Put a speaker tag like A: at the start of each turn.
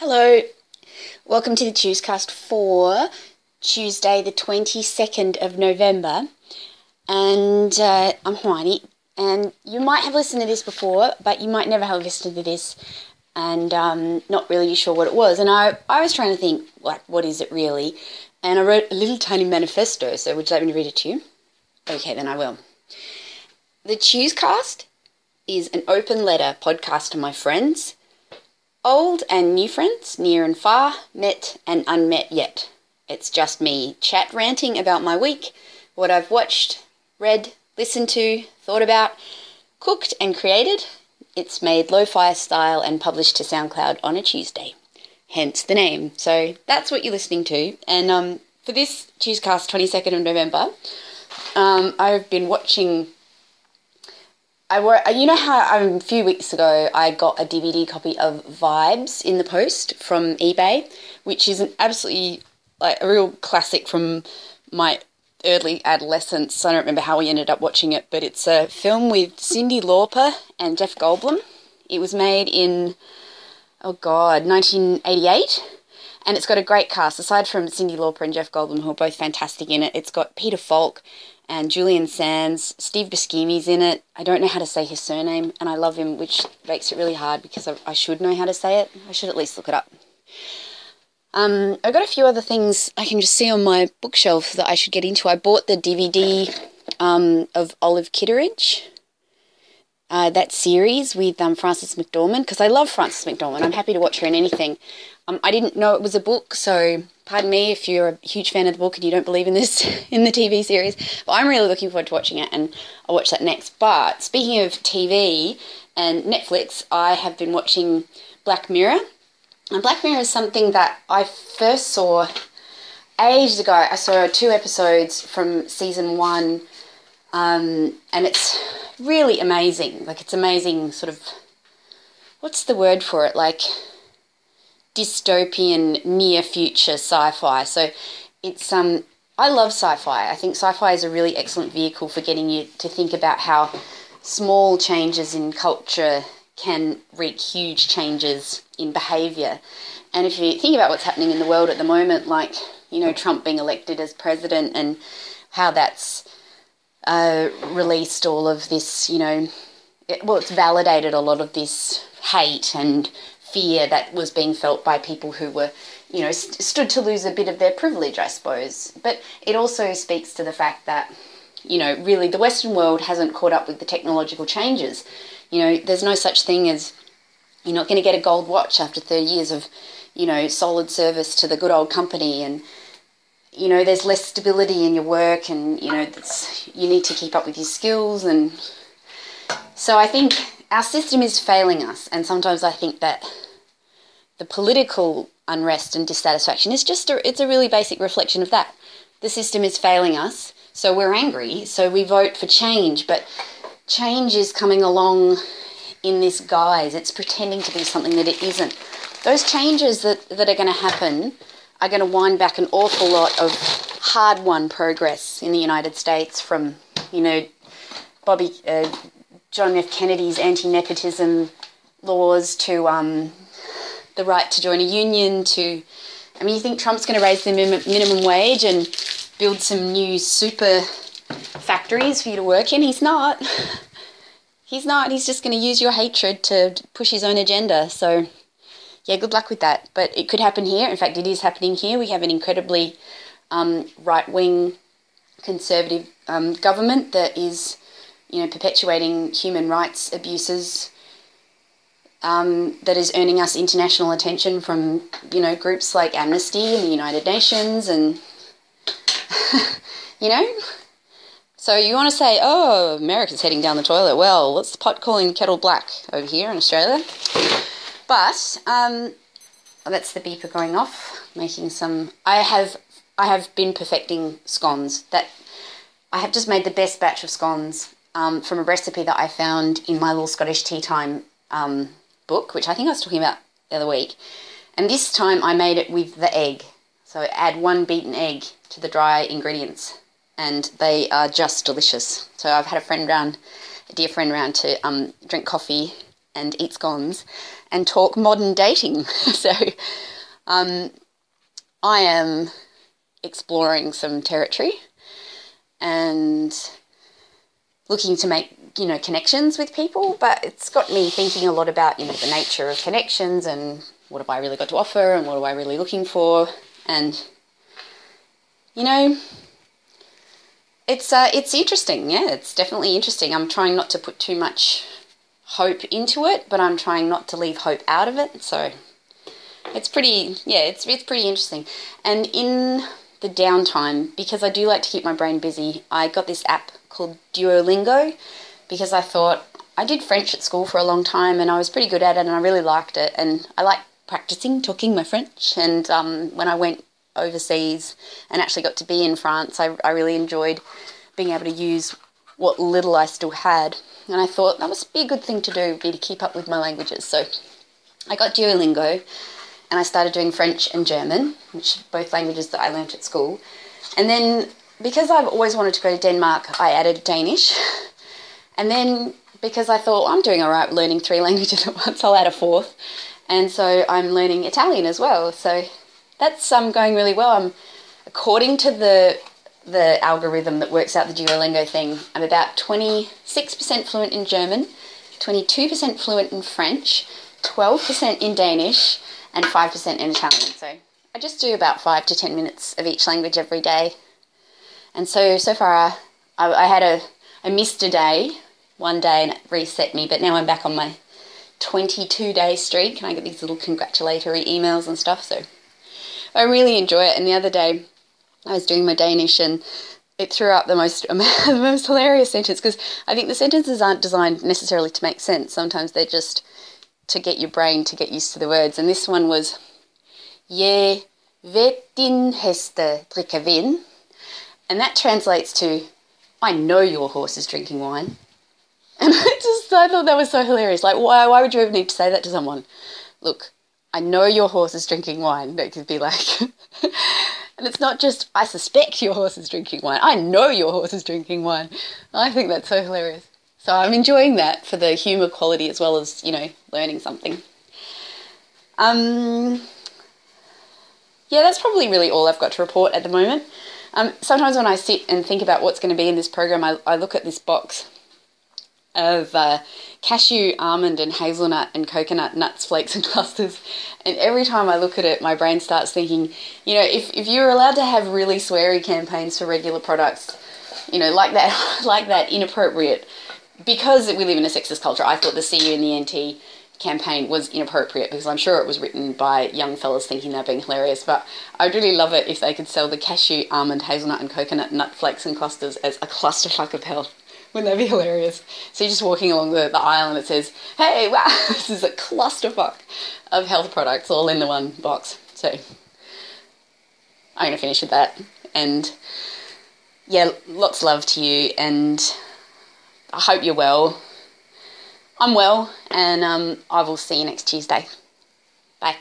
A: Hello, welcome to the Tuescast for Tuesday, the 22nd of November. And uh, I'm Hermione, and you might have listened to this before, but you might never have listened to this and um, not really sure what it was. And I, I was trying to think, like, what is it really? And I wrote a little tiny manifesto, so would you like me to read it to you? Okay, then I will. The Tuescast is an open letter podcast to my friends Old and new friends, near and far, met and unmet yet. It's just me chat ranting about my week, what I've watched, read, listened to, thought about, cooked, and created. It's made lo fi style and published to SoundCloud on a Tuesday, hence the name. So that's what you're listening to. And um, for this Tuescast 22nd of November, um, I've been watching I were, you know how um, a few weeks ago I got a DVD copy of Vibes in the post from eBay, which is an absolutely like a real classic from my early adolescence. I don't remember how we ended up watching it, but it's a film with Cyndi Lauper and Jeff Goldblum. It was made in oh god, 1988. And it's got a great cast. Aside from Cyndi Lauper and Jeff Goldblum, who are both fantastic in it, it's got Peter Falk and Julian Sands. Steve Buscemi's in it. I don't know how to say his surname, and I love him, which makes it really hard because I, I should know how to say it. I should at least look it up. Um, I've got a few other things I can just see on my bookshelf that I should get into. I bought the DVD um, of Olive Kitteridge, uh, that series with um, Frances McDormand, because I love Frances McDormand. I'm happy to watch her in anything. Um, I didn't know it was a book, so pardon me if you're a huge fan of the book and you don't believe in this in the TV series. But I'm really looking forward to watching it, and I'll watch that next. But speaking of TV and Netflix, I have been watching Black Mirror. And Black Mirror is something that I first saw ages ago. I saw two episodes from season one, um, and it's really amazing. Like it's amazing, sort of. What's the word for it? Like dystopian near future sci-fi. So it's um I love sci-fi. I think sci-fi is a really excellent vehicle for getting you to think about how small changes in culture can wreak huge changes in behavior. And if you think about what's happening in the world at the moment, like, you know, Trump being elected as president and how that's uh, released all of this, you know, it, well, it's validated a lot of this hate and fear that was being felt by people who were, you know, st- stood to lose a bit of their privilege, I suppose. But it also speaks to the fact that, you know, really the Western world hasn't caught up with the technological changes. You know, there's no such thing as you're not going to get a gold watch after 30 years of, you know, solid service to the good old company and you know there's less stability in your work and you know you need to keep up with your skills and so I think our system is failing us, and sometimes I think that the political unrest and dissatisfaction is just a, it's a really basic reflection of that. The system is failing us, so we're angry, so we vote for change, but change is coming along in this guise. It's pretending to be something that it isn't. Those changes that, that are going to happen are going to wind back an awful lot of hard won progress in the United States from, you know, Bobby, uh, John F. Kennedy's anti nepotism laws to um, the right to join a union to. I mean, you think Trump's going to raise the minimum wage and build some new super factories for you to work in? He's not. He's not. He's just going to use your hatred to push his own agenda. So, yeah, good luck with that. But it could happen here. In fact, it is happening here. We have an incredibly um, right wing conservative um, government that is you know, perpetuating human rights abuses um, that is earning us international attention from, you know, groups like Amnesty and the United Nations and, you know. So you want to say, oh, America's heading down the toilet. Well, what's the pot calling kettle black over here in Australia. But um, that's the beeper going off, making some. I have I have been perfecting scones. That I have just made the best batch of scones um, from a recipe that I found in my little Scottish tea time um, book, which I think I was talking about the other week. And this time I made it with the egg. So add one beaten egg to the dry ingredients, and they are just delicious. So I've had a friend round, a dear friend round to um, drink coffee and eat scones and talk modern dating. so um, I am exploring some territory and looking to make you know connections with people but it's got me thinking a lot about you know the nature of connections and what have i really got to offer and what am i really looking for. And you know it's uh, it's interesting. Yeah it's definitely interesting. I'm trying not to put too much hope into it but i'm trying not to leave hope out of it. So it's pretty yeah it's it's pretty interesting. And in the downtime because i do like to keep my brain busy i got this app called duolingo because I thought I did French at school for a long time and I was pretty good at it and I really liked it and I like practicing talking my French and um, when I went overseas and actually got to be in France I, I really enjoyed being able to use what little I still had and I thought that must be a good thing to do be to keep up with my languages. So I got Duolingo and I started doing French and German which are both languages that I learnt at school and then because I've always wanted to go to Denmark I added Danish And then because I thought well, I'm doing all right learning three languages at once, I'll add a fourth. And so I'm learning Italian as well. So that's um, going really well. I'm according to the the algorithm that works out the Duolingo thing, I'm about 26% fluent in German, 22% fluent in French, 12% in Danish, and 5% in Italian. So I just do about 5 to 10 minutes of each language every day. And so so far I, I had a I missed a day one day and it reset me, but now I'm back on my 22 day streak and I get these little congratulatory emails and stuff. So I really enjoy it. And the other day I was doing my Danish and it threw up the most the most hilarious sentence because I think the sentences aren't designed necessarily to make sense. Sometimes they're just to get your brain to get used to the words. And this one was Je vet din heste drikker vin. And that translates to I know your horse is drinking wine. And I just I thought that was so hilarious. Like, why why would you ever need to say that to someone? Look, I know your horse is drinking wine. That could be like, and it's not just I suspect your horse is drinking wine. I know your horse is drinking wine. I think that's so hilarious. So I'm enjoying that for the humour quality as well as you know learning something. Um, yeah, that's probably really all I've got to report at the moment. Um, sometimes when I sit and think about what's going to be in this program, I, I look at this box of uh, cashew, almond, and hazelnut and coconut nuts, flakes, and clusters. And every time I look at it, my brain starts thinking, you know, if, if you're allowed to have really sweary campaigns for regular products, you know, like that, like that inappropriate, because we live in a sexist culture, I thought the CU and the NT campaign was inappropriate because I'm sure it was written by young fellas thinking they're being hilarious. But I'd really love it if they could sell the cashew, almond, hazelnut, and coconut nut flakes and clusters as a clusterfuck of hell. Wouldn't that be hilarious? So you're just walking along the, the aisle and it says, hey, wow, this is a clusterfuck of health products all in the one box. So I'm going to finish with that. And yeah, lots of love to you and I hope you're well. I'm well and um, I will see you next Tuesday. Bye.